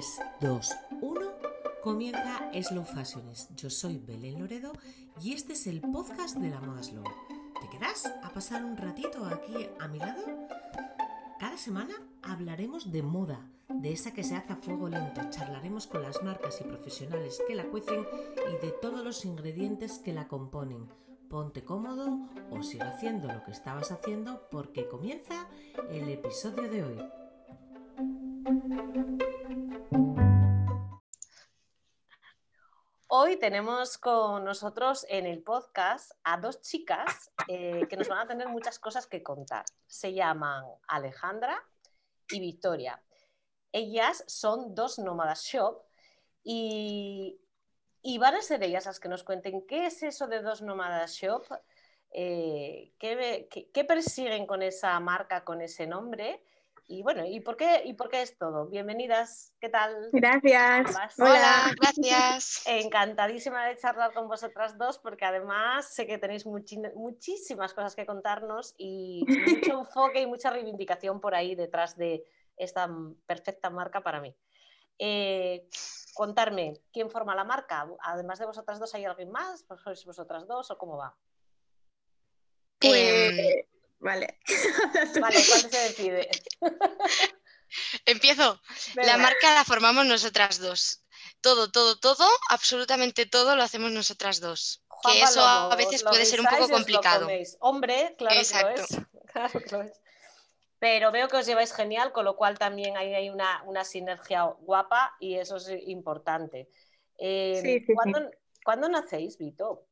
3, 2, 1, comienza Slow Fashionist. Yo soy Belén Loredo y este es el podcast de la moda slow. ¿Te quedas a pasar un ratito aquí a mi lado? Cada semana hablaremos de moda, de esa que se hace a fuego lento. Charlaremos con las marcas y profesionales que la cuecen y de todos los ingredientes que la componen. Ponte cómodo o sigue haciendo lo que estabas haciendo porque comienza el episodio de hoy. Tenemos con nosotros en el podcast a dos chicas eh, que nos van a tener muchas cosas que contar. Se llaman Alejandra y Victoria. Ellas son dos nómadas shop y, van a ser ellas las que nos cuenten qué es eso de dos nómadas shop, eh, qué persiguen con esa marca, con ese nombre y bueno, ¿y por qué, y por qué es todo? Bienvenidas, ¿qué tal? Gracias. Hola, gracias. Encantadísima de charlar con vosotras dos, porque además sé que tenéis muchísimas cosas que contarnos y mucho enfoque y mucha reivindicación por ahí detrás de esta perfecta marca para mí. Eh, contarme, ¿quién forma la marca? Además de vosotras dos, ¿hay alguien más? ¿Sois vosotras dos o cómo va? Pues, Vale. Vale, ¿cuándo se decide? Empiezo. La marca la formamos nosotras dos. Todo, todo, todo, absolutamente todo lo hacemos nosotras dos. que eso a veces puede ser un poco complicado. Hombre, claro que lo es. Claro que lo es. Pero veo que os lleváis genial, con lo cual también hay, una, sinergia guapa y eso es importante. Eh, ¿cuándo, nacéis, Vito?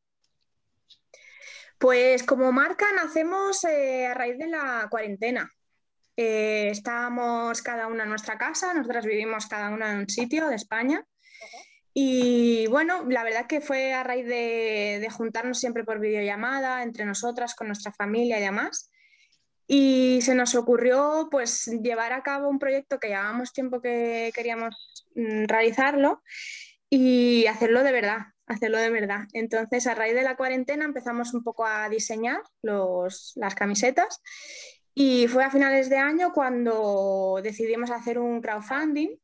Pues como marca nacemos eh, a raíz de la cuarentena. Eh, estábamos cada una en nuestra casa, nosotras vivimos cada una en un sitio de España. Y bueno, la verdad que fue a raíz de, juntarnos siempre por videollamada entre nosotras, con nuestra familia y demás. Y se nos ocurrió pues llevar a cabo un proyecto que llevábamos tiempo que queríamos mm, realizarlo y hacerlo de verdad hacerlo de verdad. Entonces, a raíz de la cuarentena empezamos un poco a diseñar las camisetas y fue a finales de año cuando decidimos hacer un crowdfunding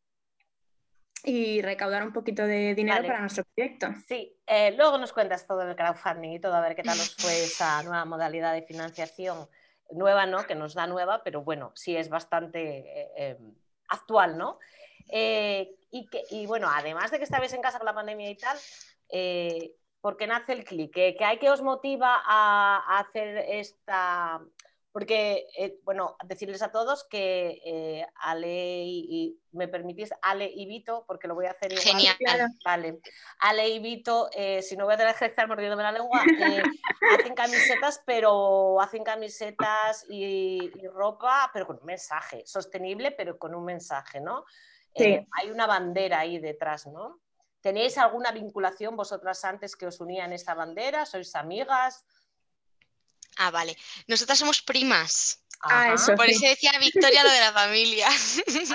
y recaudar un poquito de dinero para nuestro proyecto. Sí, eh, luego nos cuentas todo el crowdfunding y todo, a ver qué tal os fue esa nueva modalidad de financiación. Nueva, ¿no? Que nos da nueva, pero bueno, sí es bastante eh, eh, actual, ¿no? y, que, y bueno, además de que estabais en casa con la pandemia y tal, eh, ¿por qué nace el clic? ¿Qué, hay que os motiva a, hacer esta...? Porque, eh, bueno, decirles a todos que eh, Ale y, me permitís, Ale y Vito, porque lo voy a hacer igual. Genial. Vale. Ale y Vito, si no voy a tener que estar mordiéndome la lengua, hacen camisetas, pero hacen camisetas y, ropa, pero con un mensaje, sostenible, pero con un mensaje, ¿no? hay una bandera ahí detrás, ¿no? ¿Tenéis alguna vinculación vosotras antes que os unía en esta bandera? ¿Sois amigas? Ah, vale. Nosotras somos primas. Ah, eso Por eso decía Victoria lo de la familia.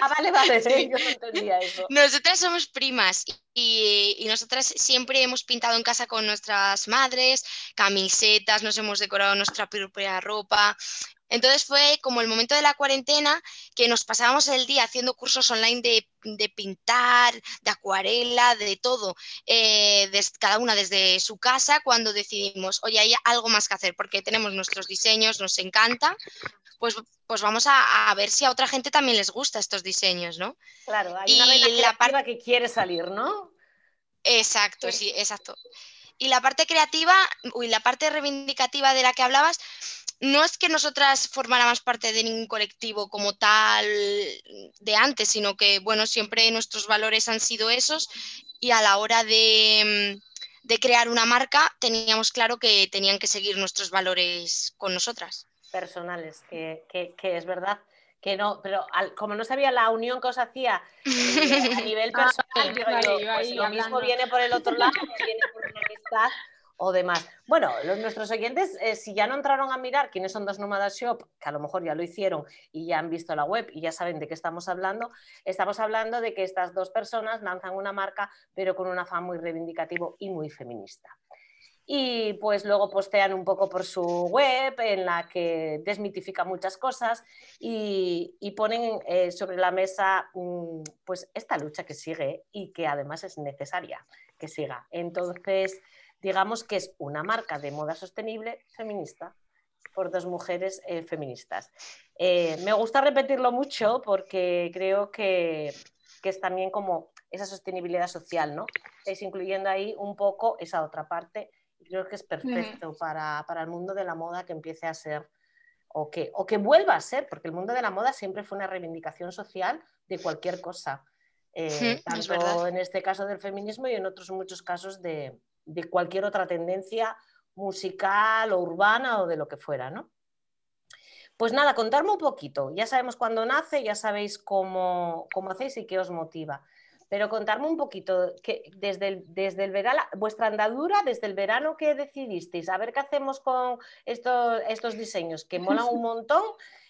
Ah, vale, vale, yo no entendía eso. Nosotras somos primas y, y, nosotras siempre hemos pintado en casa con nuestras madres, camisetas, nos hemos decorado nuestra propia ropa. Entonces fue como el momento de la cuarentena que nos pasábamos el día haciendo cursos online de, pintar, de acuarela, de todo, eh, cada una desde su casa, cuando decidimos, oye, hay algo más que hacer porque tenemos nuestros diseños, nos encanta, pues, pues vamos a, ver si a otra gente también les gusta estos diseños, ¿no? Claro, hay una y la parte que quiere salir, ¿no? Exacto, sí, exacto. Y la parte creativa, y la parte reivindicativa de la que hablabas, no es que nosotras formáramos parte de ningún colectivo como tal de antes, sino que, bueno, siempre nuestros valores han sido esos y a la hora de, crear una marca teníamos claro que tenían que seguir nuestros valores con nosotras. Personales, que, es verdad que no, pero como no sabía la unión que os hacía eh, a nivel ah, personal, pues lo mismo viene por el otro lado, viene por una amistad o demás. Bueno, nuestros oyentes, eh, si ya no entraron a mirar quiénes son dos Nómadas Shop, que a lo mejor ya lo hicieron y ya han visto la web y ya saben de qué estamos hablando, estamos hablando de que estas dos personas lanzan una marca, pero con un afán muy reivindicativo y muy feminista. y pues luego postean un poco por su web en la que desmitifica muchas cosas y, ponen eh, sobre la mesa mm, pues esta lucha que sigue y que además es necesaria que siga. Entonces, digamos que es una marca de moda sostenible feminista por dos mujeres eh, feministas. Eh, me gusta repetirlo mucho porque creo que, que es también como esa sostenibilidad social, ¿no? Es incluyendo ahí un poco esa otra parte creo que es perfecto para, el mundo de la moda que empiece a ser o que, o que vuelva a ser, porque el mundo de la moda siempre fue una reivindicación social de cualquier cosa, eh, tanto en este caso del feminismo y en otros muchos casos de, cualquier otra tendencia musical o urbana o de lo que fuera, ¿no? Pues nada, contarme un poquito. Ya sabemos cuándo nace, ya sabéis cómo, cómo hacéis y qué os motiva pero contarme un poquito, que desde, el, desde el verano, vuestra andadura, desde el verano que decidisteis, a ver qué hacemos con estos, estos diseños, que molan un montón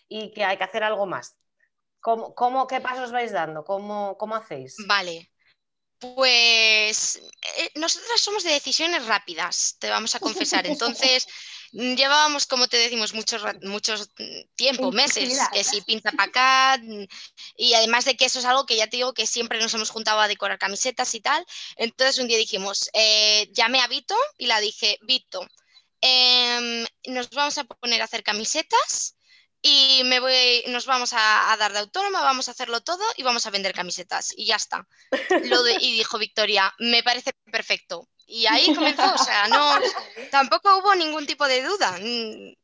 y que hay que hacer algo más. ¿Cómo, cómo qué pasos vais dando? ¿Cómo, cómo hacéis? Vale, pues eh, nosotras somos de decisiones rápidas, te vamos a confesar. Entonces, mm, llevábamos, como te decimos, muchos muchos mm, tiempo, meses, que si pinta para acá, mm, y además de que eso es algo que ya te digo que siempre nos hemos juntado a decorar camisetas y tal. Entonces un día dijimos, eh, llamé a Vito y la dije, Vito, em, nos vamos a poner a hacer camisetas y me voy, nos vamos a, dar de autónoma, vamos a hacerlo todo y vamos a vender camisetas y ya está. Lo y dijo Victoria, me parece perfecto. Y ahí comenzó, o sea, no, tampoco hubo ningún tipo de duda.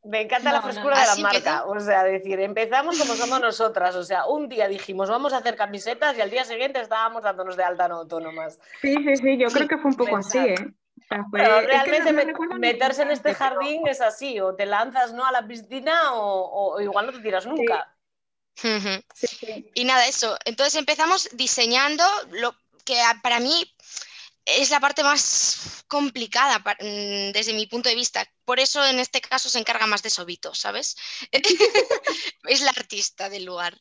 Me encanta la frescura de la marca, o sea, decir, empezamos como somos nosotras, o sea, un día dijimos vamos a hacer camisetas y al día siguiente estábamos dándonos de alta no autónomas. Sí, sí, sí, yo creo que fue un poco así, ¿eh? Pero realmente meterse en este jardín es así, o te lanzas ¿no? a la piscina o, igual no te tiras nunca. Y nada, eso. Entonces empezamos diseñando lo que para mí es la parte más complicada mm, desde mi punto de vista. Por eso en este caso se encarga más de Sobito, ¿sabes? es la artista del lugar.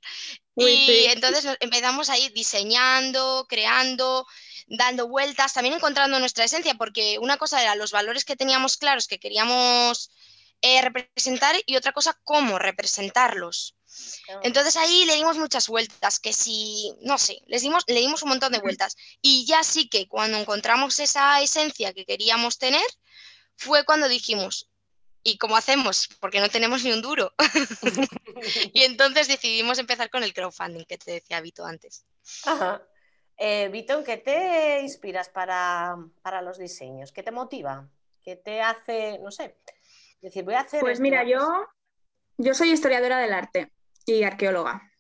y entonces empezamos ahí diseñando, creando, dando vueltas, también encontrando nuestra esencia, porque una cosa era los valores que teníamos claros que queríamos eh, representar y otra cosa cómo representarlos. Entonces ahí le dimos muchas vueltas, que si, no sé, les dimos, le dimos un montón de vueltas. Y ya sí que cuando encontramos esa esencia que queríamos tener, fue cuando dijimos, ¿y cómo hacemos? Porque no tenemos ni un duro. y entonces decidimos empezar con el crowdfunding que te decía Vito antes. Ajá. Eh, Vito, ¿qué te inspiras para, los diseños? ¿Qué te motiva? ¿Qué te hace, no sé, decir, voy a hacer... Pues mira, yo, yo soy historiadora del arte y arqueóloga.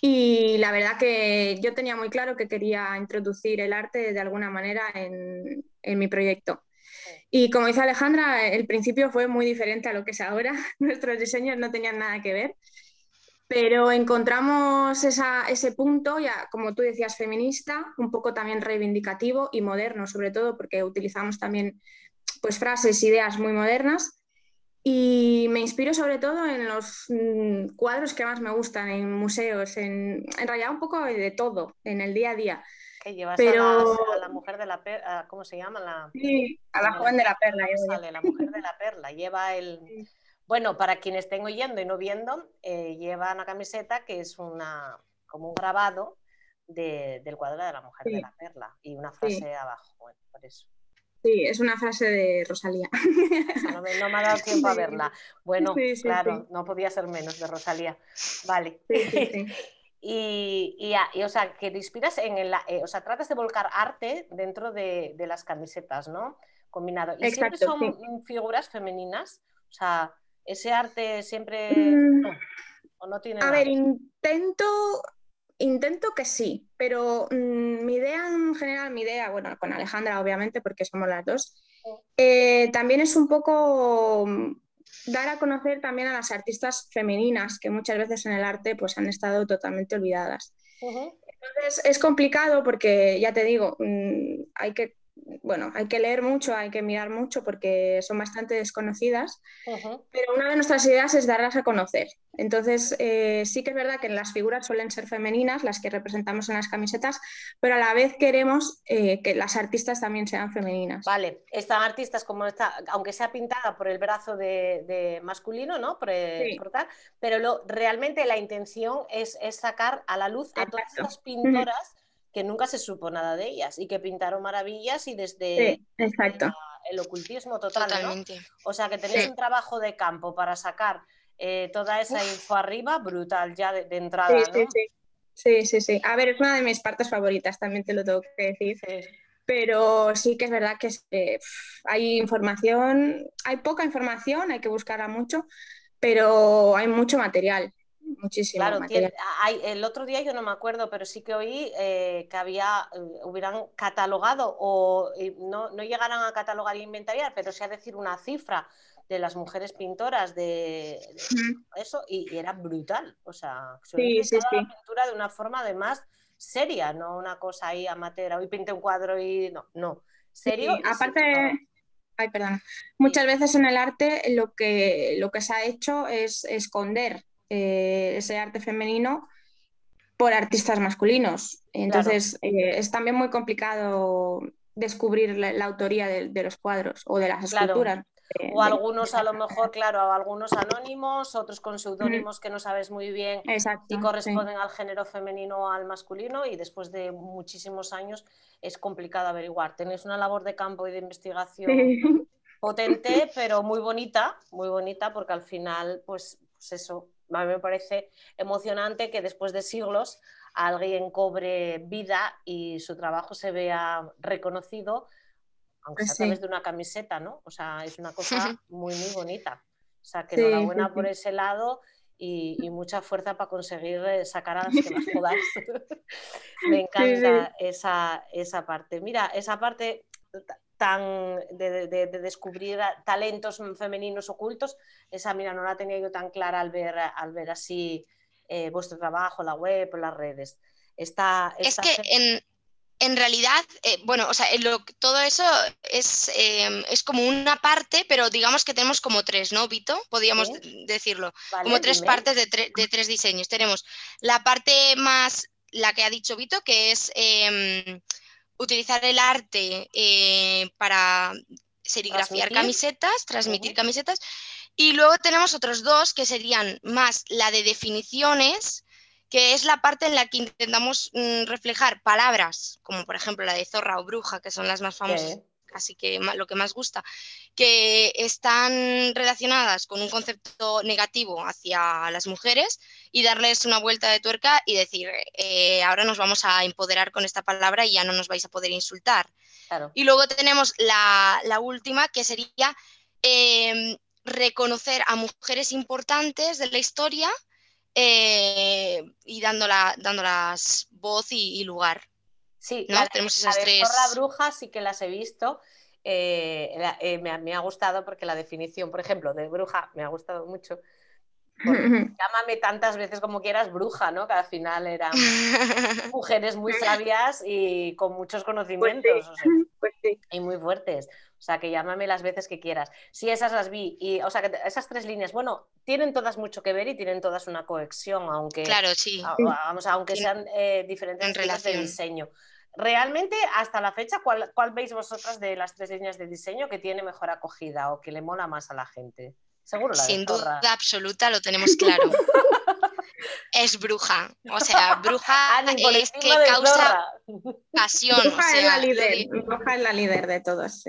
Y la verdad que yo tenía muy claro que quería introducir el arte de alguna manera en, en mi proyecto. Y como dice Alejandra, el principio fue muy diferente a lo que es ahora. Nuestros diseños no tenían nada que ver. Pero encontramos ese punto, ya como tú decías, feminista, un poco también reivindicativo y moderno, sobre todo porque utilizamos también pues, frases, ideas muy modernas. Y me inspiro sobre todo en los mm, cuadros que más me gustan, en museos, en, en realidad un poco de todo, en el día a día. Que llevas Pero... a, la, mujer de la perla, ¿cómo se llama? La... Sí, a la joven de la perla. la mujer de la perla, lleva el... Bueno, para quienes estén oyendo y no viendo, eh, lleva una camiseta que es una, como un grabado del cuadro de la mujer de la perla y una frase abajo. Bueno, por eso. Sí, es una frase de Rosalía. No me, ha dado tiempo a verla. Bueno, claro, no podía ser menos de Rosalía. Vale. y, y, o sea, que te inspiras en el, eh, o sea, tratas de volcar arte dentro de, las camisetas, ¿no? Combinado. Y siempre son figuras femeninas, o sea, ese arte siempre... Mm, ¿O no tiene a ver, intento, intento que sí, pero mm, mi idea en general, mi idea, bueno, con Alejandra obviamente, porque somos las dos, eh, también es un poco mm, dar a conocer también a las artistas femeninas que muchas veces en el arte pues han estado totalmente olvidadas. Entonces es complicado porque, ya te digo, hay que bueno, hay que leer mucho, hay que mirar mucho porque son bastante desconocidas, pero una de nuestras ideas es darlas a conocer. Entonces, eh, sí que es verdad que las figuras suelen ser femeninas, las que representamos en las camisetas, pero a la vez queremos eh, que las artistas también sean femeninas. Vale, están artistas como esta, aunque sea pintada por el brazo de, masculino, ¿no? Por, pero lo, realmente la intención es, sacar a la luz a todas las pintoras que nunca se supo nada de ellas y que pintaron maravillas y desde exacto. el ocultismo total. O sea que tenéis un trabajo de campo para sacar eh, toda esa info arriba, brutal ya de, entrada. Sí, sí, sí. sí, A ver, es una de mis partes favoritas, también te lo tengo que decir. Pero sí que es verdad que hay información, hay poca información, hay que buscarla mucho, pero hay mucho material muchísimo. Claro, hay, el otro día yo no me acuerdo, pero sí que oí eh, que había, eh, hubieran catalogado o no, no llegaran a catalogar e inventariar, pero sí a decir una cifra de las mujeres pintoras de, eso y, era brutal. O sea, sí, sí, la pintura de una forma además seria, no una cosa ahí amateur, hoy pinté un cuadro y no, no. Serio. aparte, ay, perdón. Muchas veces en el arte lo que, lo que se ha hecho es esconder eh, ese arte femenino por artistas masculinos. Entonces, eh, es también muy complicado descubrir la, autoría de, los cuadros o de las esculturas. O algunos a lo mejor, claro, algunos anónimos, otros con seudónimos que no sabes muy bien si corresponden al género femenino o al masculino y después de muchísimos años es complicado averiguar. Tenéis una labor de campo y de investigación potente, pero muy bonita, muy bonita porque al final, pues, pues eso, a mí me parece emocionante que después de siglos alguien cobre vida y su trabajo se vea reconocido aunque sea a través de una camiseta, ¿no? O sea, es una cosa muy, muy bonita. O sea, que enhorabuena por ese lado y, mucha fuerza para conseguir eh, sacar a las que más podáis. Me encanta esa, esa parte. Mira, esa parte tan de, descubrir talentos femeninos ocultos, esa mira, no la tenía yo tan clara al ver, al ver así eh, vuestro trabajo, la web, las redes. Está, es que en, en realidad, eh, bueno, o sea, todo eso em, es, como una parte, pero digamos que tenemos como tres, ¿no, Vito? Podríamos decirlo. como tres partes de, tres diseños. Tenemos la parte más, la que ha dicho Vito, que es em, utilizar el arte eh, para serigrafiar camisetas, transmitir camisetas. Y luego tenemos otros dos que serían más la de definiciones que es la parte en la que intentamos mm, reflejar palabras, como por ejemplo la de zorra o bruja, que son las más famosas, así que lo que más gusta, que están relacionadas con un concepto negativo hacia las mujeres y darles una vuelta de tuerca y decir, eh, ahora nos vamos a empoderar con esta palabra y ya no nos vais a poder insultar. Y luego tenemos la, última, que sería em, reconocer a mujeres importantes de la historia eh, y dándola, dándolas voz y, lugar. Sí, tenemos esas tres. bruja sí que las he visto. Eh, eh, me, ha gustado porque la definición, por ejemplo, de bruja me ha gustado mucho. llámame tantas veces como quieras bruja, ¿no? Que al final eran mujeres muy sabias y con muchos conocimientos. Pues y muy fuertes. O sea, que llámame las veces que quieras. Si esas las vi, y, o sea, que esas tres líneas, bueno, tienen todas mucho que ver y tienen todas una conexión, aunque, claro, sí. vamos, aunque sean eh, diferentes líneas de diseño. Realmente, hasta la fecha, ¿cuál, veis vosotras de las tres líneas de diseño que tiene mejor acogida o que le mola más a la gente? Seguro la Sin duda absoluta, lo tenemos claro. es bruja. O sea, bruja es que causa pasión. Bruja, es la líder, bruja es la líder de todos.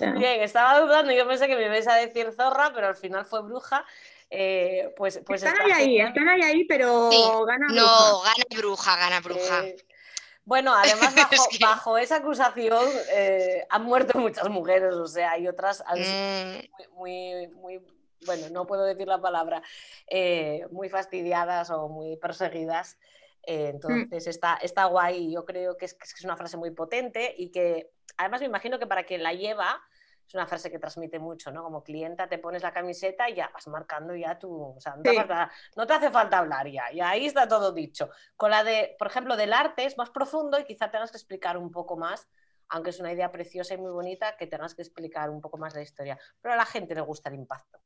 Bien, estaba dudando, yo pensé que me ibas a decir zorra, pero al final fue bruja. Eh, pues, pues están ahí, ahí, están ahí, ahí, pero gana bruja. No, gana bruja, gana bruja. Eh, bueno, además bajo, esa acusación eh, han muerto muchas mujeres, o sea, hay otras mm. muy, muy bueno, no puedo decir la palabra, eh, muy fastidiadas o muy perseguidas. Eh, mm. entonces está, está guay, yo creo que es, que es una frase muy potente y que además me imagino que para quien la lleva es una frase que transmite mucho, ¿no? Como clienta te pones la camiseta y ya vas marcando ya tu... O sea, no, te hace falta hablar ya, y ahí está todo dicho. Con la de, por ejemplo, del arte es más profundo y quizá tengas que explicar un poco más, aunque es una idea preciosa y muy bonita, que tengas que explicar un poco más la historia. Pero a la gente le gusta el impacto.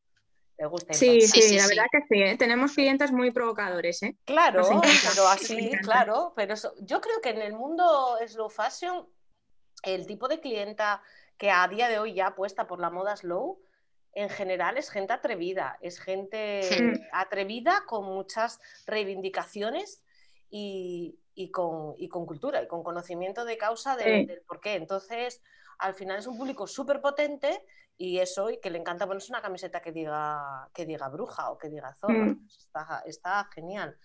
Le gusta Sí, sí, Sí, la sí, verdad que sí, ¿eh? tenemos clientes muy provocadores, ¿eh? Claro, pero así, claro, pero eso- yo creo que en el mundo slow fashion, el tipo de clienta que a día de hoy ya apuesta por la moda slow, en general es gente atrevida, es gente Sí. atrevida con muchas reivindicaciones y, y con, y con cultura y con conocimiento de causa de- Sí. del por qué. Entonces, al final es un público súper potente y eso, y que le encanta ponerse una camiseta que diga, que diga bruja o que diga zorra. Mm. Pues Está, está genial,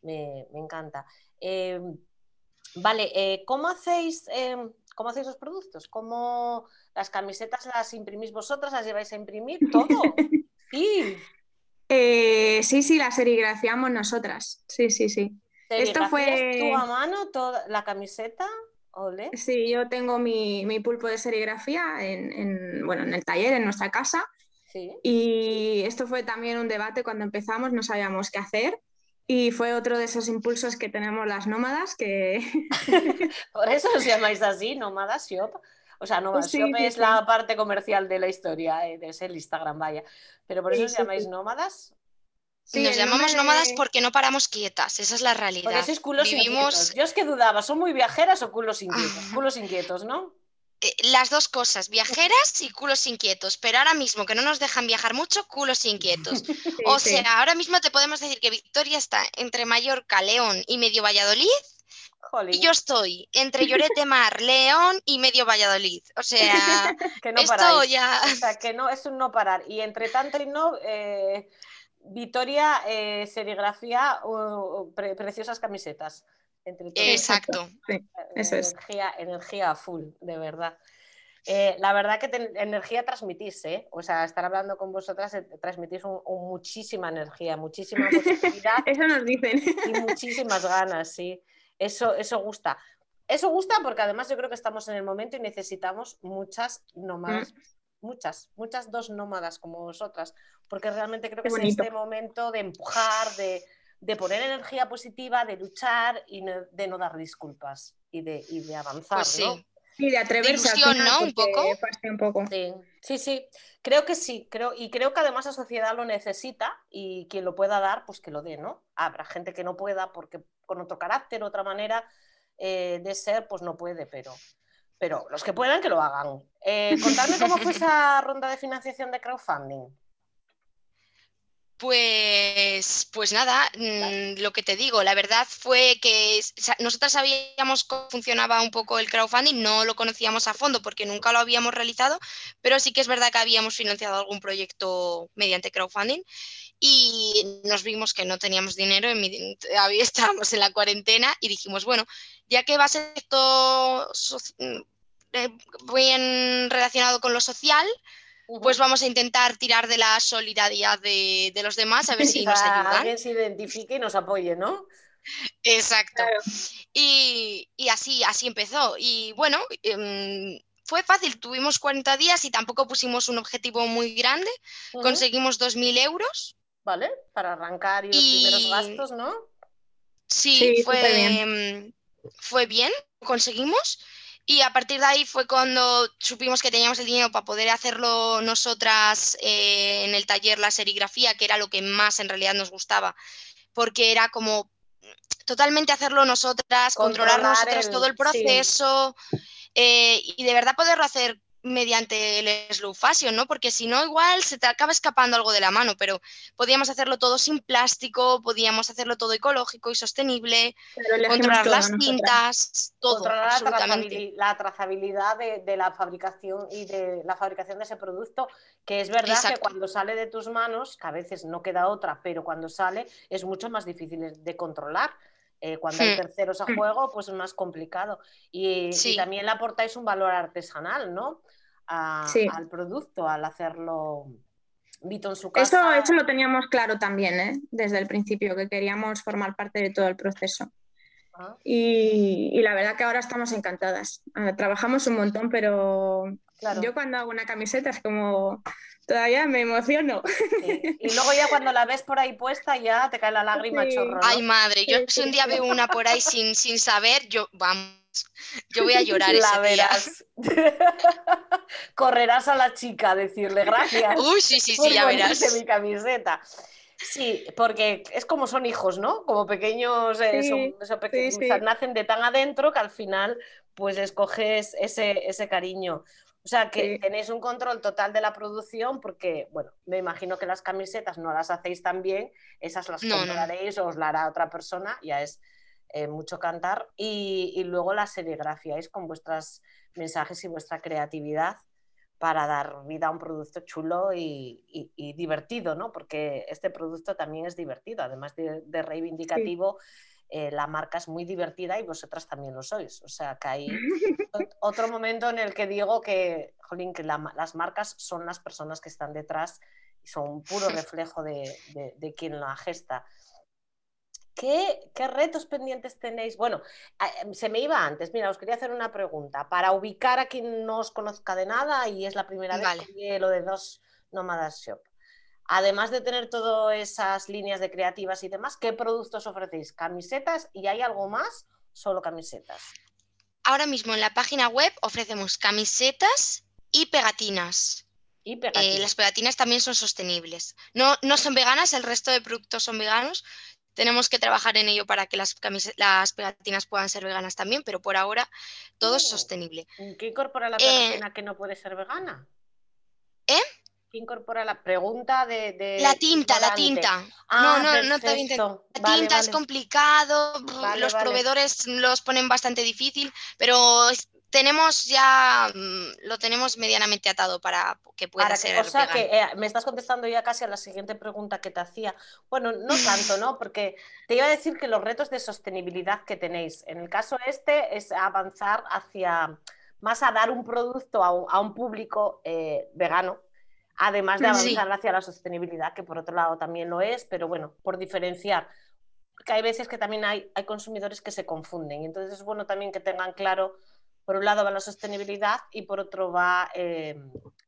me, me encanta. Eh, vale, eh, ¿cómo, hacéis, eh, ¿cómo hacéis los productos? ¿Cómo las camisetas las imprimís vosotras? ¿Las lleváis a imprimir? ¿Todo? Sí. Eh, sí, sí, la serigrafiamos nosotras. Sí, sí, sí. Esto ¿Serigrafías fue- tú a mano toda la camiseta? Ole. Sí, yo tengo mi, mi pulpo de serigrafía en, en, bueno, en el taller, en nuestra casa. Sí. Y esto fue también un debate cuando empezamos, no sabíamos qué hacer. Y fue otro de esos impulsos que tenemos las nómadas, que Por eso os llamáis así, Nomada Shop. O sea, Nomada Sí, Shop sí, es sí. la parte comercial de la historia, eh, es el Instagram, vaya. Pero por eso os llamáis nómadas. Sí, Nos llamamos nómadas de- porque no paramos quietas, esa es la realidad. Porque sois culos Vivimos inquietos. Yo es que dudaba, ¿son muy viajeras o culos inquietos? Culos inquietos, ¿no? eh, las dos cosas, viajeras y culos inquietos, pero ahora mismo que no nos dejan viajar mucho, culos inquietos. Sí, O sí. sea, ahora mismo te podemos decir que Victoria está entre Mallorca, León y medio Valladolid, Jolín, y yo estoy entre Lloret de Mar, León y medio Valladolid. O sea, que no esto paráis. ya... O sea, que no, es un no parar. Y entre tanto y no, eh, Vitoria eh, serigrafía uh, pre- preciosas camisetas. Entre todos. Exacto. Sí, eso es. energía, energía a full, de verdad. Eh, la verdad que ten- energía transmitís, ¿eh? O sea, estar hablando con vosotras eh, transmitís un- un muchísima energía, muchísima positividad Eso nos dicen. y muchísimas ganas, sí. Eso, eso gusta. Eso gusta porque además yo creo que estamos en el momento y necesitamos muchas nómadas, muchas, muchas dos nómadas como vosotras, porque realmente creo que es este momento de empujar, de, de poner energía positiva, de luchar y no- de no dar disculpas y de, y de avanzar, Pues sí. ¿no? Sí, de atreverse al ilusión, final, ¿no? Poco. un poco. Sí, sí, sí, creo que sí, creo, y creo que además la sociedad lo necesita y quien lo pueda dar, pues que lo dé, ¿no? Habrá gente que no pueda porque con otro carácter, otra manera eh, de ser, pues no puede, pero, pero los que puedan que lo hagan. Eh, contadme cómo fue esa ronda de financiación de crowdfunding. Pues, pues nada, mm, lo que te digo, la verdad fue que nosotras sabíamos cómo funcionaba un poco el crowdfunding, no lo conocíamos a fondo porque nunca lo habíamos realizado, pero sí que es verdad que habíamos financiado algún proyecto mediante crowdfunding y nos vimos que no teníamos dinero, en estábamos en la cuarentena y dijimos, bueno, ya que va a ser eh, bien relacionado con lo social, pues vamos a intentar tirar de la solidaridad de, de los demás a ver si nos ayudan. alguien se identifique y nos apoye, ¿no? Exacto. Claro. Y, y así, así empezó. Y bueno, em, fue fácil, tuvimos 40 días y tampoco pusimos un objetivo muy grande. Ujú. Conseguimos 2.000 euros. ¿Vale? Para arrancar y los Y- primeros gastos, ¿no? Sí, Sí, fue, superbién. em, fue bien, conseguimos. Y a partir de ahí fue cuando supimos que teníamos el dinero para poder hacerlo nosotras eh, en el taller, la serigrafía, que era lo que más en realidad nos gustaba, porque era como totalmente hacerlo nosotras, controlar, Controlar nosotras el- todo el sí. proceso eh, y de verdad poderlo hacer mediante el slow fashion, ¿no? Porque si no, igual se te acaba escapando algo de la mano, pero podíamos hacerlo todo sin plástico, podíamos hacerlo todo ecológico y sostenible, controlar las nosotras. tintas, todo, controlar la, absolutamente. trazabili- la trazabilidad de, de la fabricación y de la fabricación de ese producto, que es verdad que cuando sale de tus manos, que a veces no queda otra, pero cuando sale es mucho más difícil de controlar. Eh, cuando hay Hmm. terceros a Hmm. juego, pues es más complicado. Y, y Sí. también le aportáis un valor artesanal, ¿no? A- Sí. Al producto, al hacerlo Vito en su Eso, casa. eso lo teníamos claro también, ¿eh? desde el principio, que queríamos formar parte de todo el proceso. Ah, Y, y la verdad que ahora estamos encantadas. Ah, trabajamos un montón, pero claro. yo cuando hago una camiseta es como todavía me emociono. Sí. Y luego ya cuando la ves por ahí puesta, ya te cae la lágrima Sí. chorro. ¿no? Ay, madre, yo si un día veo una por ahí sin, sin saber, yo, vamos, Yo voy a llorar La ese verás. Correrás a la chica a decirle gracias. Uy, sí, sí, sí, ya verás. mi camiseta. Sí, porque es como son hijos, ¿no? Como pequeños, eh, Sí, son- son peque- sí, o sí. sea, nacen de tan adentro que al final pues escoges ese, ese cariño. O sea, que Sí. tenéis un control total de la producción porque, bueno, me imagino que las camisetas no las hacéis tan bien, esas las No, no, no. compraréis o os la hará otra persona, ya es eh, mucho cantar. Y, y luego la serigrafiáis con vuestros mensajes y vuestra creatividad para dar vida a un producto chulo y, y- y divertido, ¿no? Porque este producto también es divertido, además de, de reivindicativo, eh, la marca es muy divertida y vosotras también lo sois. O sea, que hay ot- otro momento en el que digo que, jolín, que la las marcas son las personas que están detrás y son un puro reflejo de, de- de quien la gesta. ¿Qué, qué retos pendientes tenéis? Bueno, em, se me iba antes. Mira, os quería hacer una pregunta. Para ubicar a quien no os conozca de nada y es la primera vez que lo de dos Nómadas Shop. Además de tener todas esas líneas de creativas y demás, ¿qué productos ofrecéis? ¿Camisetas? ¿Y hay algo más? Solo camisetas. Ahora mismo en la página web ofrecemos camisetas y pegatinas. Y Eh, pegatinas. las pegatinas también son sostenibles. No, no son veganas, el resto de productos son veganos. Tenemos que trabajar en ello para que las, las pegatinas puedan ser veganas también, pero por ahora todo es sostenible. ¿Qué incorpora la Eh, pegatina que no puede ser vegana? ¿Qué incorpora la pregunta de... de La tinta, la tinta. Ah, no, no, no te había. La Vale, tinta es complicado, Vale, los proveedores los ponen bastante difícil, pero tenemos ya, mm, lo tenemos medianamente atado para que pueda Para que- ser o sea vegano. que eh, me estás contestando ya casi a la siguiente pregunta que te hacía. Bueno, no tanto, ¿no? Porque te iba a decir que los retos de sostenibilidad que tenéis, en el caso este, es avanzar hacia más a dar un producto a un, a un público eh, vegano, además de Sí. avanzar hacia la sostenibilidad, que por otro lado también lo es, pero bueno, por diferenciar. Porque hay veces que también hay, hay consumidores que se confunden y entonces es bueno también que tengan claro, por un lado va la sostenibilidad y por otro va eh,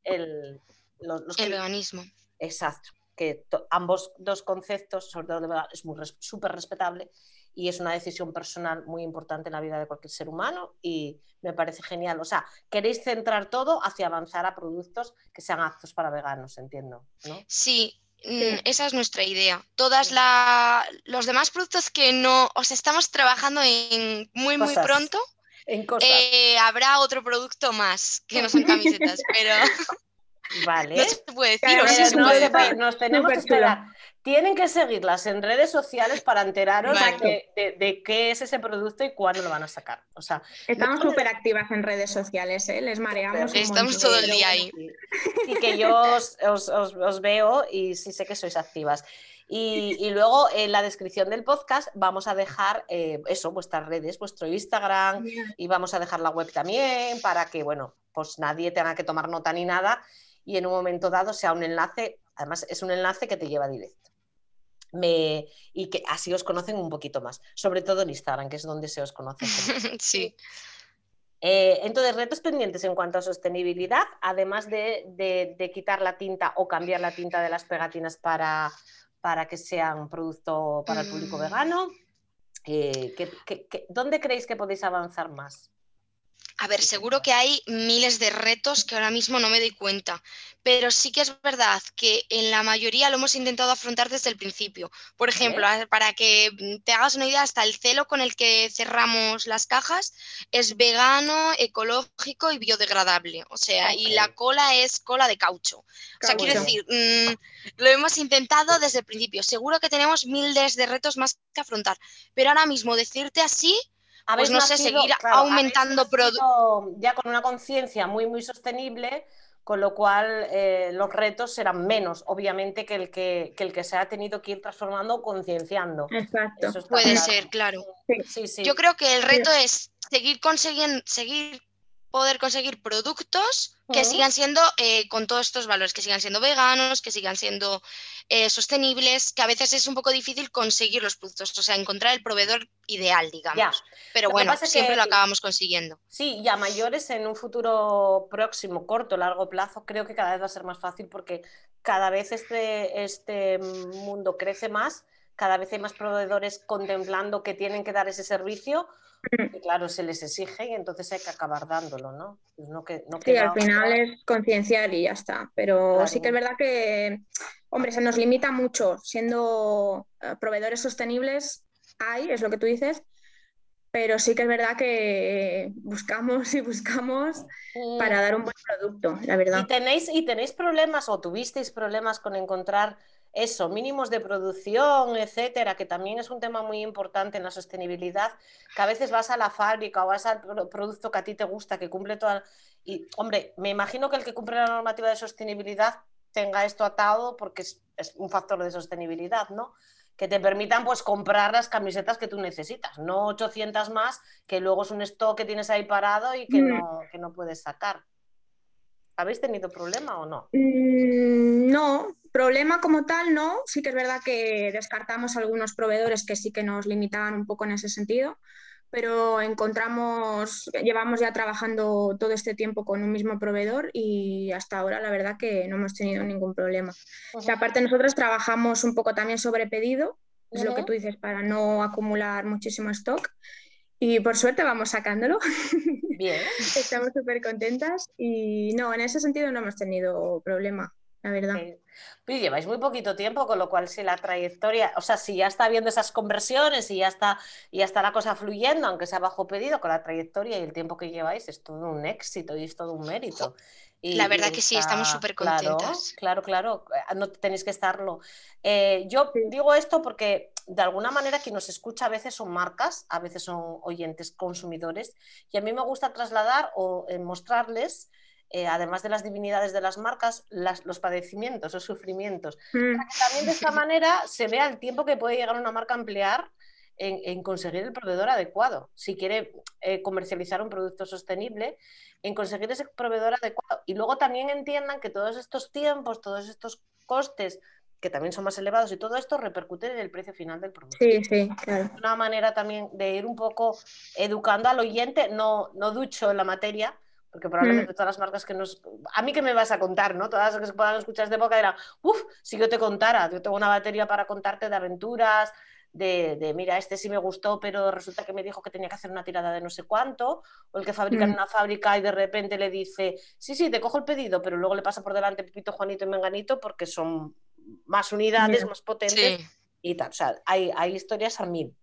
el, los, los El que- veganismo. Exacto, que ambos dos conceptos, sobre todo es súper respetable y es una decisión personal muy importante en la vida de cualquier ser humano y me parece genial. O sea, queréis centrar todo hacia avanzar a productos que sean aptos para veganos, entiendo, ¿no? Sí, mm, Sí. esa es nuestra idea. Todas la, los demás productos que no, o sea, estamos trabajando en muy, muy pronto. En cosas. eh, habrá otro producto más que no son camisetas, pero vale. no se puede decir, Claro, o sí Pero se no puede se puede- decir. nos tenemos que esperar. Tienen que seguirlas en redes sociales para enteraros Vale. de, de- de qué es ese producto y cuándo lo van a sacar. O sea, Estamos súper activas en redes sociales, ¿eh? Les mareamos un Estamos montón. todo el día ahí. Y que yo os, os- os- os veo y sí sé que sois activas. Y, y luego en la descripción del podcast vamos a dejar eh, eso, vuestras redes, vuestro Instagram y vamos a dejar la web también para que, bueno, pues nadie tenga que tomar nota ni nada y en un momento dado sea un enlace, además es un enlace que te lleva directo. Me- y que así os conocen un poquito más, sobre todo en Instagram, que es donde se os conoce. Sí. Eh, entonces, retos pendientes en cuanto a sostenibilidad, además de, de- de quitar la tinta o cambiar la tinta de las pegatinas para, para que sean producto para el público Mm. vegano. eh, ¿qué- qué- qué- dónde creéis que podéis avanzar más? A ver, seguro que hay miles de retos que ahora mismo no me doy cuenta, pero sí que es verdad que en la mayoría lo hemos intentado afrontar desde el principio. Por ejemplo, para que te hagas una idea, hasta el celo con el que cerramos las cajas es vegano, ecológico y biodegradable. O sea, y la cola es cola de caucho. O sea, quiero decir, mm, lo hemos intentado desde el principio. Seguro que tenemos miles de retos más que afrontar, pero ahora mismo decirte así, Habéis no sé, seguir claro, aumentando produ- nacido ya con una conciencia muy, muy sostenible, con lo cual eh, los retos serán menos, obviamente, que el que, que el que se ha tenido que ir transformando o concienciando. Exacto. Puede claro. ser, claro. Sí, sí. Yo creo que el reto es seguir consiguiendo, seguir poder conseguir productos que sigan siendo eh, con todos estos valores, que sigan siendo veganos, que sigan siendo eh, sostenibles, que a veces es un poco difícil conseguir los productos, o sea, encontrar el proveedor ideal, digamos. Ya. Pero Lo bueno, pasa siempre que- lo acabamos consiguiendo. Sí, y a mayores en un futuro próximo, corto, largo plazo, creo que cada vez va a ser más fácil porque cada vez este, este mundo crece más, cada vez hay más proveedores contemplando que tienen que dar ese servicio, y claro, se les exige y entonces hay que acabar dándolo, ¿no? Pues no que, no sí, al final es concienciar y ya está. Pero sí que es verdad que, hombre, se nos limita mucho. Siendo eh, proveedores sostenibles, hay, es lo que tú dices, pero sí que es verdad que buscamos y buscamos para dar un buen producto, la verdad. ¿Y tenéis, ¿Y tenéis problemas o tuvisteis problemas con encontrar eso, mínimos de producción, etcétera, que también es un tema muy importante en la sostenibilidad, que a veces vas a la fábrica o vas al producto que a ti te gusta, que cumple toda... Y, hombre, me imagino que el que cumple la normativa de sostenibilidad tenga esto atado porque es, es un factor de sostenibilidad, ¿no? que te permitan pues comprar las camisetas que tú necesitas, no 800 más, que luego es un stock que tienes ahí parado y que, mm. no, que no puedes sacar. ¿Habéis tenido problema o no? Mm, no, problema como tal no. Sí que es verdad que descartamos algunos proveedores que sí que nos limitaban un poco en ese sentido, pero encontramos, llevamos ya trabajando todo este tiempo con un mismo proveedor y hasta ahora la verdad que no hemos tenido ningún problema. aparte nosotros trabajamos un poco también sobre pedido, es lo que tú dices, para no acumular muchísimo stock. Y por suerte vamos sacándolo. Bien. Estamos súper contentas y no, en ese sentido no hemos tenido problema la verdad. lleváis muy poquito tiempo, con lo cual si la trayectoria, o sea, si ya está viendo esas conversiones y ya está, ya está la cosa fluyendo, aunque sea bajo pedido, con la trayectoria y el tiempo que lleváis, es todo un éxito y es todo un mérito. Y, la verdad que sí, estamos súper contentas. Claro, claro, claro, no tenéis que estarlo. Eh, yo digo esto porque de alguna manera quien nos escucha a veces son marcas, a veces son oyentes, consumidores, y a mí me gusta trasladar o eh, mostrarles eh, además de las divinidades de las marcas, los padecimientos, los sufrimientos. Mm. Para que también de esta manera se vea el tiempo que puede llegar una marca a emplear en, conseguir el proveedor adecuado. Si quiere eh, comercializar un producto sostenible, en conseguir ese proveedor adecuado. Y luego también entiendan que todos estos tiempos, todos estos costes que también son más elevados y todo esto repercute en el precio final del producto. Sí, sí, claro. Una manera también de ir un poco educando al oyente, no, no ducho en la materia, porque probablemente mm. todas las marcas que nos... A mí que me vas a contar, ¿no? Todas las que se puedan escuchar de boca dirán, uff, si yo te contara, yo tengo una batería para contarte de aventuras, de, mira, este sí me gustó, pero resulta que me dijo que tenía que hacer una tirada de no sé cuánto, o el que fabrica en mm. una fábrica y de repente le dice, sí, sí, te cojo el pedido, pero luego le pasa por delante Pepito, Juanito y Menganito porque son más unidades, más potentes y tal. O sea, hay, historias a mil.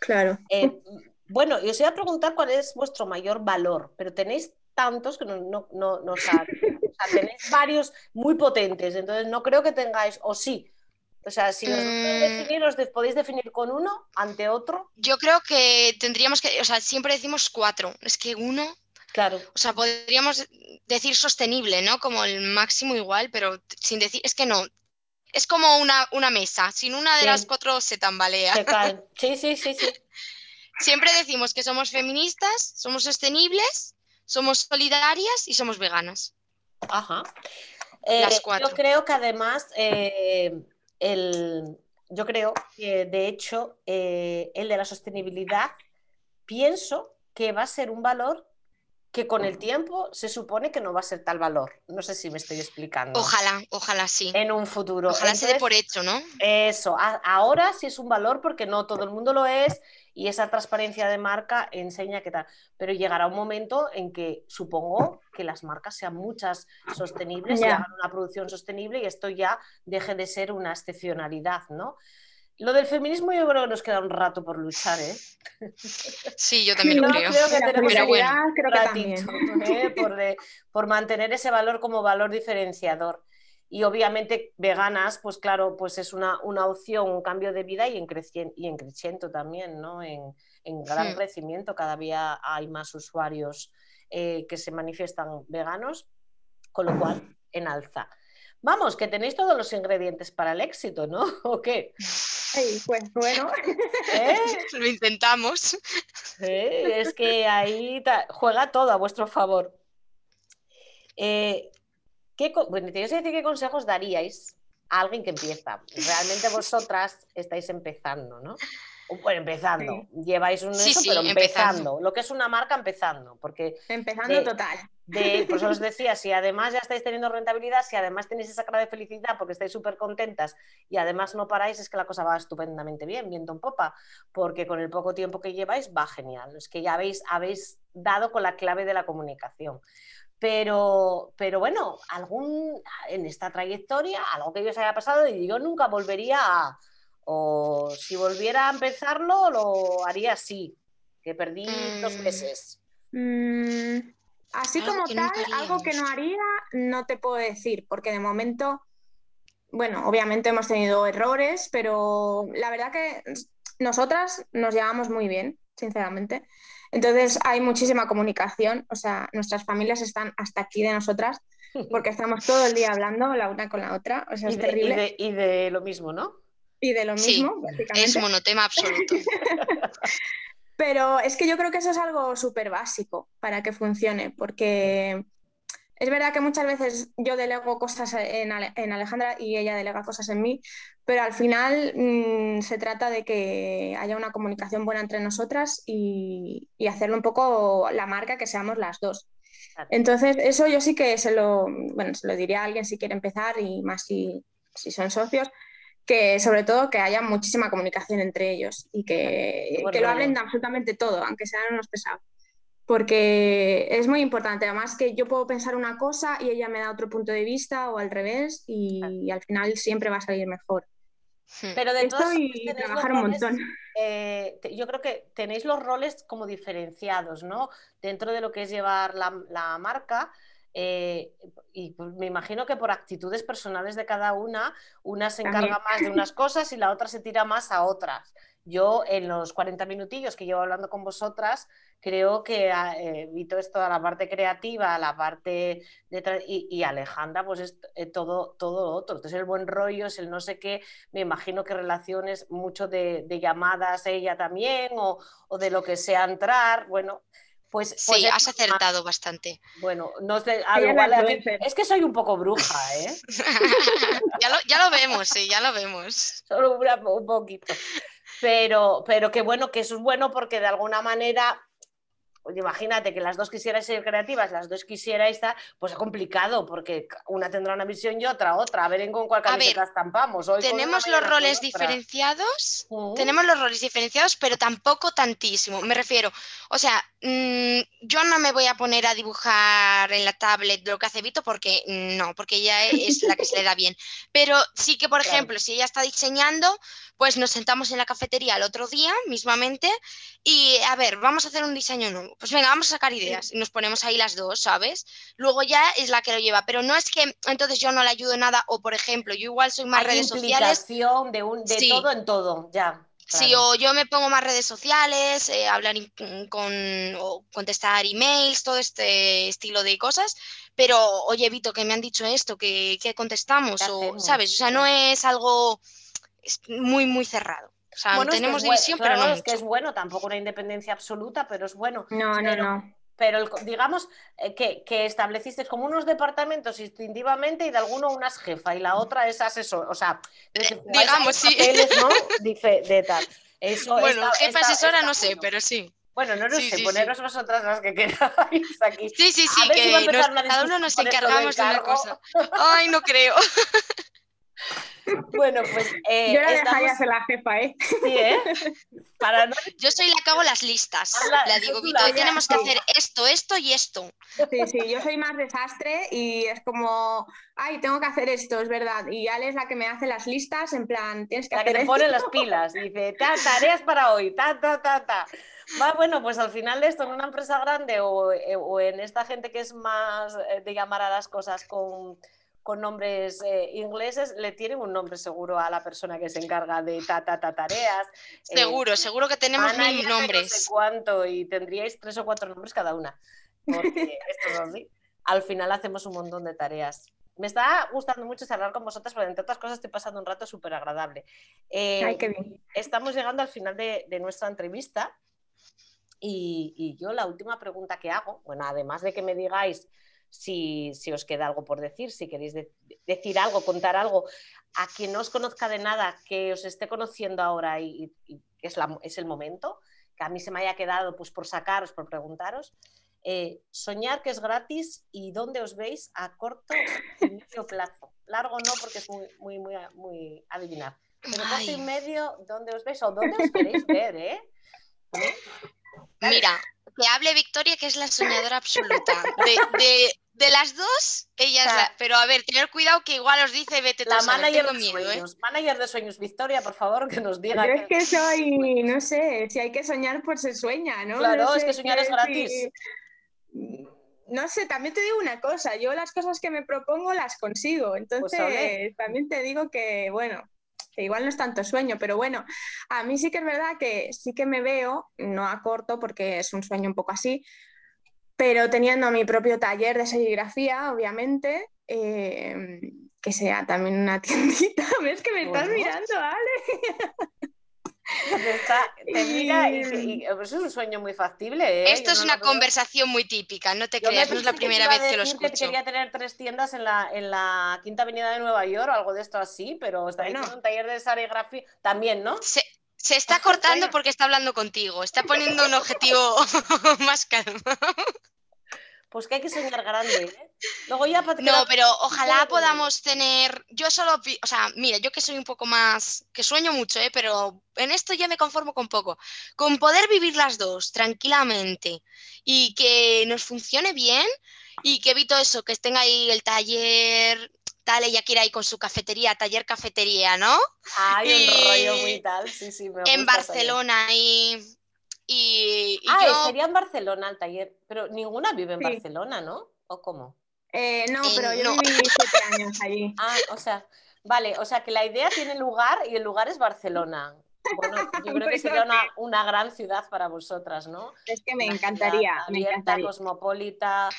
Claro. Eh, bueno, y os voy a preguntar cuál es vuestro mayor valor, pero tenéis tantos que no, no, no, no o sea, tenéis varios muy potentes, entonces no creo que tengáis, o sí. O sea, si os mm. definir, os podéis definir con uno ante otro. Yo creo que tendríamos que, o sea, siempre decimos cuatro, es que uno, claro. O sea, podríamos decir sostenible, ¿no? Como el máximo igual, pero sin decir, es que no, es como una, una mesa, sin una de las cuatro se tambalea. Se. Sí, sí, sí, sí. Siempre decimos que somos feministas, somos sostenibles somos solidarias y somos veganas. Ajá. Eh, yo creo que además, eh, el, yo creo que de hecho eh, el de la sostenibilidad, pienso que va a ser un valor que con el tiempo se supone que no va a ser tal valor. No sé si me estoy explicando. Ojalá, ojalá sí. En un futuro. Ojalá se dé por hecho, ¿no? Eso, ahora sí es un valor porque no todo el mundo lo es y esa transparencia de marca enseña que tal. Pero llegará un momento en que supongo que las marcas sean muchas sostenibles y hagan una producción sostenible y esto ya deje de ser una excepcionalidad, ¿no? Lo del feminismo yo creo que nos queda un rato por luchar, ¿eh? Sí, yo también lo creo. creo que tenemos un ratito, ¿eh? por mantener ese valor como valor diferenciador y obviamente veganas, pues claro, pues es una, una opción, un cambio de vida y en, y en creciendo también, ¿no? En, en gran crecimiento, cada día hay más usuarios eh, que se manifiestan veganos, con lo cual en alza. Vamos, que tenéis todos los ingredientes para el éxito, ¿no? ¿O qué? Sí, pues bueno. ¿Eh? Lo intentamos. es que ahí juega todo a vuestro favor. Eh, ¿Qué, bueno, te decir qué consejos daríais a alguien que empieza. Realmente vosotras estáis empezando, ¿no? Bueno, empezando. Lleváis un Sí, eso, sí, pero empezando. empezando. Lo que es una marca empezando. Porque Empezando de- total. de, pues os decía, si además ya estáis teniendo rentabilidad, si además tenéis esa cara de felicidad porque estáis súper contentas y además no paráis, es que la cosa va estupendamente bien, viento en popa, porque con el poco tiempo que lleváis va genial. Es que ya habéis, habéis dado con la clave de la comunicación. Pero, pero bueno, algún, en esta trayectoria, algo que yo os haya pasado y yo nunca volvería a, o si volviera a empezarlo, lo haría así, que perdí dos Mm. meses. Mm, así Algo como tal, algo que no haría, no te puedo decir, porque de momento, bueno, obviamente hemos tenido errores, pero la verdad que nosotras nos llevamos muy bien, sinceramente. Entonces hay muchísima comunicación, o sea, nuestras familias están hasta aquí de nosotras, porque estamos todo el día hablando la una con la otra, o sea, Y es de, y terrible. de- y de lo mismo, ¿no? Y de lo Sí, mismo, básicamente. Es monotema absoluto. Pero es que yo creo que eso es algo súper básico para que funcione, porque es verdad que muchas veces yo delego cosas en, Ale- en Alejandra y ella delega cosas en mí, pero al final mm, se trata de que haya una comunicación buena entre nosotras y, y hacerlo un poco la marca que seamos las dos. Claro. Entonces, eso yo sí que se lo, bueno, se lo diría a alguien si quiere empezar y más si, si son socios, que sobre todo que haya muchísima comunicación entre ellos y que, que lo hablen de absolutamente todo, aunque sean unos pesados. Porque es muy importante, además que yo puedo pensar una cosa y ella me da otro punto de vista o al revés y, al final siempre va a salir mejor. Hmm. Pero de Esto todas y trabajar un roles, montón. eh, te- yo creo que tenéis los roles como diferenciados, ¿no? Dentro de lo que es llevar la, la marca. eh, y pues me imagino que por actitudes personales de cada una, una se También. encarga más de unas cosas y la otra se tira más a otras. Yo en los 40 minutillos que llevo hablando con vosotras, creo que ah, eh, vi todo esto, la parte creativa, la parte de tra- y, y Alejandra, pues es eh, todo, todo lo otro. Entonces el buen rollo es el no sé qué, me imagino que relaciones mucho de, de llamadas ella también o, o de lo que sea entrar, bueno. Pues, pues Sí, es has acertado bastante. Bueno, no sé, es igual es que soy un poco bruja, ¿eh? ya, lo, ya lo vemos, sí, ya lo vemos. Solo una- un poquito. Pero, pero qué bueno, que eso es bueno porque de alguna manera, oye, imagínate que las dos quisierais ser creativas, las dos quisierais estar, pues es complicado porque una tendrá una visión y otra otra. A ver en con cuál ver, camiseta estampamos. Hoy Tenemos los roles diferenciados, tenemos los roles diferenciados, pero tampoco tantísimo. Me refiero, o sea, yo no me voy a poner a dibujar en la tablet lo que hace Vito porque no, porque ella es la que se le da bien. Pero sí que, por Claro. ejemplo, si ella está diseñando, pues nos sentamos en la cafetería el otro día mismamente y a ver, vamos a hacer un diseño nuevo. Pues venga, vamos a sacar ideas y nos ponemos ahí las dos, ¿sabes? Luego ya es la que lo lleva, pero no es que entonces yo no le ayudo nada o, por ejemplo, yo igual soy más Hay redes sociales de, un, de Sí. todo en todo, ya. Sí, claro. o yo me pongo más redes sociales, eh, hablar in- con, o contestar emails, todo este estilo de cosas, pero oye, Vito, que me han dicho esto, que, que contestamos, ¿Qué o, hacemos? ¿sabes? O sea, no es algo es muy, muy cerrado. O sea, Bueno, es que tenemos es división, claro, pero no es que es bueno, tampoco una independencia absoluta, pero es bueno. No, no, no. Pero el digamos eh, que, que estableciste como unos departamentos instintivamente y de alguno una es jefa y la otra es asesor. O sea, a digamos, sí. papeles, ¿no? Dice, de tal. Eso Bueno, está- jefa está- asesora está no sé, bueno. pero sí. Bueno, no lo Sí, sé, sí, sí. poneros vosotras las que queráis aquí. Sí, sí, sí, si a que nos- una cada uno nos encargamos de una cosa. Ay, no creo. Bueno, pues eh, Yo la estamos- dejaría ser la jefa, ¿eh? Sí, ¿eh? Para no Yo soy la que hago las listas. Tú digo, Vito, la- hoy tenemos que hacer esto, esto y esto. Sí, sí, yo soy más desastre y es como, ay, tengo que hacer esto, es verdad. Y Ale es la que me hace las listas, en plan, tienes que la que te esto. pone las pilas, dice, ta, tareas para hoy, ta, ta, ta, ta. Va, bueno, pues al final de esto en una empresa grande o, eh, o en esta gente que es más eh, de llamar a las cosas con, con nombres eh, ingleses, le tienen un nombre seguro a la persona que se encarga de ta, ta, ta, tareas. eh, Seguro, seguro que tenemos Ana mil de No sé nombres. cuánto y tendríais tres o cuatro nombres cada una. Porque esto es así. Al final hacemos un montón de tareas. Me está gustando mucho charlar con vosotras, porque entre otras cosas estoy pasando un rato súper agradable. Eh, Ay, qué bien. estamos llegando al final de, de nuestra entrevista y, y yo la última pregunta que hago, bueno, además de que me digáis si, os queda algo por decir, si queréis decir algo, contar algo a quien no os conozca de nada, que os esté conociendo ahora y, es, es, el momento, que a mí se me haya quedado pues, por sacaros, por preguntaros. Eh, soñar que es gratis y dónde os veis a corto y medio plazo. Largo no, porque es muy, muy, muy, muy adivinar. Pero corto y medio, ¿dónde os veis o dónde os queréis ver? ¿eh? ¿Eh? Mira, que hable Victoria, que es la soñadora absoluta. De, de, las dos, ella es la... Pero a ver, tener cuidado que igual os dice, vete La manager, de sueños. manager de sueños, Victoria, por favor, que nos diga. Yo es que soy, no sé, si hay que soñar, pues se sueña, ¿no? Claro, es que soñar es gratis no sé, también te digo una cosa, yo las cosas que me propongo las consigo, pues entonces también te digo que, bueno, que igual no es tanto sueño, pero bueno, a mí sí que es verdad que sí que me veo, no a corto porque es un sueño un poco así, pero teniendo mi propio taller de serigrafía, obviamente, eh, que sea también una tiendita, ves que me estás mirando, Ale. te mira y, es un sueño muy factible. ¿eh? Esto es una conversación muy típica, no te creas, no es la primera vez que lo escucho. Que quería tener tres tiendas en la, en la Quinta Avenida de Nueva York o algo de esto así, pero está en un taller de serigrafía también, ¿no? Se, se está cortando porque está hablando contigo, está poniendo un objetivo más calmo pues que hay que soñar grande. ¿eh? Luego ya No, pero ojalá podamos tener. Yo solo, o sea, mira, yo que soy un poco más, que sueño mucho, ¿eh? pero en esto ya me conformo con poco. Con poder vivir las dos tranquilamente y que nos funcione bien y que evito eso, que estén ahí el taller tal, ella quiere ir con su cafetería, taller cafetería, ¿no? Hay un rollo muy tal, sí, sí, me En Barcelona y y, ah, sería en Barcelona el taller, pero ninguna vive en Barcelona, ¿no? ¿O cómo? Eh, no, pero yo viví siete años allí. Ah, o sea, vale, o sea que la idea tiene lugar y el lugar es Barcelona. Bueno, yo creo que sería una, gran ciudad para vosotras, ¿no? Es que me encantaría, me encantaría. cosmopolita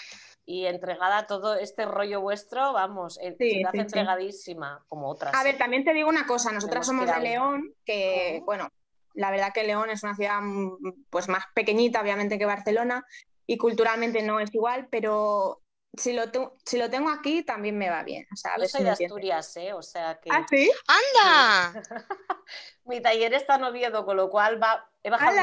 y entregada a todo este rollo vuestro, vamos, eh, ciudad entregadísima, como otras. A ver, también te digo una cosa, nosotras somos de León, que, bueno, la verdad que León es una ciudad mm, pues, más pequeñita, obviamente, que Barcelona, y culturalmente no es igual, pero si lo, si lo tengo aquí también me va bien. O sea, Yo soy de Asturias, ¿eh? O sea que... ¿Ah, sí? ¡Anda! Mi taller está en Oviedo, con lo cual va... he bajado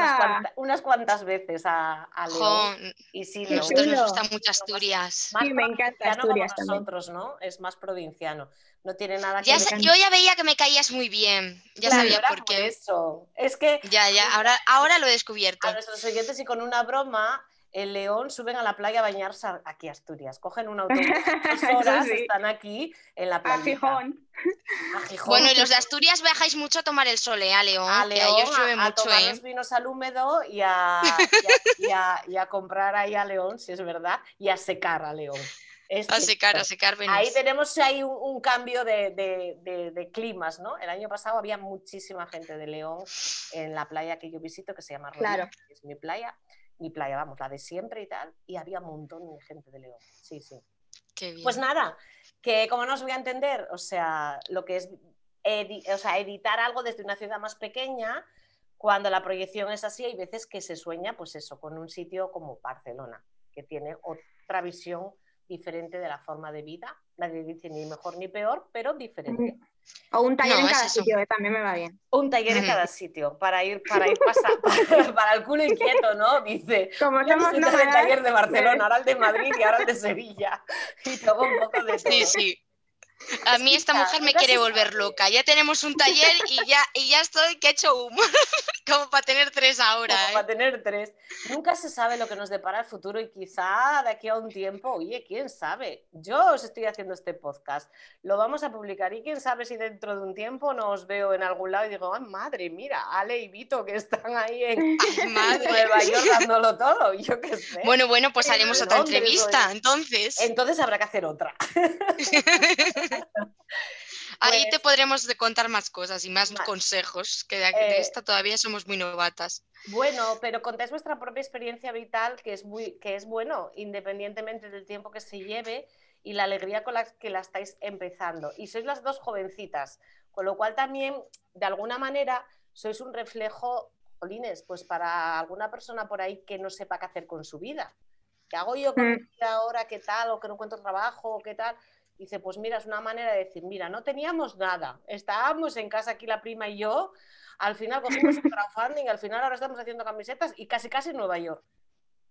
unas cuantas, veces a, León. y sí, nosotros nos gusta mucho Asturias. sí, me encanta Asturias como nosotros, ¿no? Es más provinciano no tiene nada que ya Yo ya veía que me caías muy bien, ya sabía por qué. Eso. Es que... Ya, ya, ahora, ahora lo he descubierto. A nuestros oyentes y con una broma, el León suben a la playa a bañarse aquí a Asturias. Cogen un autobús, dos horas, están aquí en la playa. A Gijón. Bueno, y los de Asturias viajáis mucho a tomar el sol, ¿eh? A León. A León, a, mucho, tomar ¿eh? los vinos al húmedo y a, y a comprar ahí a León, si es verdad, y a secar a León. a secar, a secar Ahí tenemos ahí un, cambio de, climas, ¿no? El año pasado había muchísima gente de León en la playa que yo visito, que se llama claro. que es mi playa, mi playa, vamos, la de siempre y tal, y había un montón de gente de León. Sí, sí. Pues nada, que como no os voy a entender, o sea, lo que es o sea, editar algo desde una ciudad más pequeña, cuando la proyección es así, hay veces que se sueña, pues eso, con un sitio como Barcelona, que tiene otra visión diferente de la forma de vida. Nadie dice ni mejor ni peor, pero diferente. O un taller en cada sitio, que también me va bien. Un taller en cada sitio, para ir, para ir pasando, para, el culo inquieto, ¿no? Dice, como somos el taller de Barcelona, ahora el de Madrid y ahora el de Sevilla. Y todo un poco de Sí, sí. A mí esta mujer me quiere volver loca. Ya tenemos un taller y ya, y ya estoy que he hecho humo. Como para tener tres ahora. Como ¿eh? para tener tres. Nunca se sabe lo que nos depara el futuro y quizá de aquí a un tiempo, oye, quién sabe. Yo os estoy haciendo este podcast, lo vamos a publicar y quién sabe si dentro de un tiempo nos veo en algún lado y digo, ¡ay, madre! Mira, Ale y Vito que están ahí en Nueva York dándolo todo. Yo qué sé. Bueno, bueno, pues haremos otra entrevista, entonces. Entonces habrá que hacer otra. Ahí te pues podremos contar más cosas y más, consejos, que de, eh, esta todavía somos muy novatas. Bueno, pero contáis vuestra propia experiencia vital, que es, muy, que es bueno, independientemente del tiempo que se lleve y la alegría con la que la estáis empezando. Y sois las dos jovencitas, con lo cual también, de alguna manera, sois un reflejo, Jolines, pues para alguna persona por ahí que no sepa qué hacer con su vida ¿qué hago yo con mi Mm. vida ahora? ¿Qué tal? ¿O que no encuentro trabajo? ¿O qué tal? Dice, pues mira, es una manera de decir, mira, no teníamos nada, estábamos en casa aquí la prima y yo, al final cogimos un crowdfunding, al final ahora estamos haciendo camisetas y casi casi en Nueva York.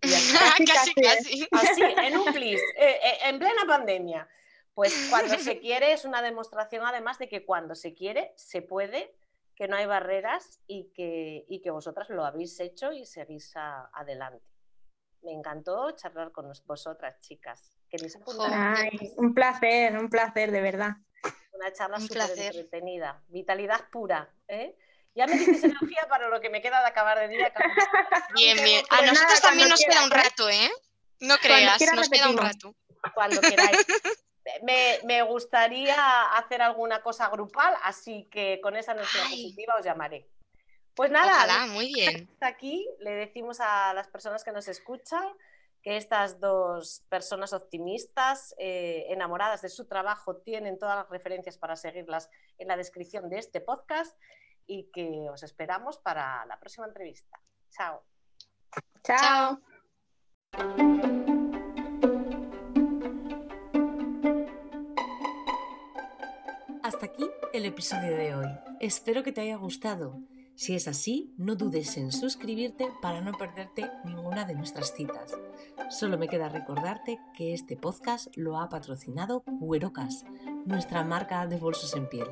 Y ya está. Casi, casi, casi, casi. Así, en un plis, eh, eh, en plena pandemia. Pues cuando se quiere es una demostración además de que cuando se quiere se puede, que no hay barreras y que, y que vosotras lo habéis hecho y seguís a- adelante. Me encantó charlar con os- vosotras, chicas. ¿Queréis apuntar? Jo. Ay, un placer, un placer, de verdad. Una charla Un súper placer. entretenida. Vitalidad pura. ¿eh? Ya me dices energía para lo que me queda de acabar de día. Bien, bien. A nada, nosotros también cuando nos queda un ¿eh? rato, ¿eh? No creas, nos queda un rato. cuando queráis. Me, me gustaría hacer alguna cosa grupal, así que con esa energía Ay. positiva os llamaré. Pues nada, Ojalá, muy bien. hasta aquí le decimos a las personas que nos escuchan que estas dos personas optimistas, eh, enamoradas de su trabajo, tienen todas las referencias para seguirlas en la descripción de este podcast y que os esperamos para la próxima entrevista. Chao. Chao. Hasta aquí el episodio de hoy. Espero que te haya gustado. Si es así, no dudes en suscribirte para no perderte ninguna de nuestras citas. Solo me queda recordarte que este podcast lo ha patrocinado Cuerocas, nuestra marca de bolsos en piel.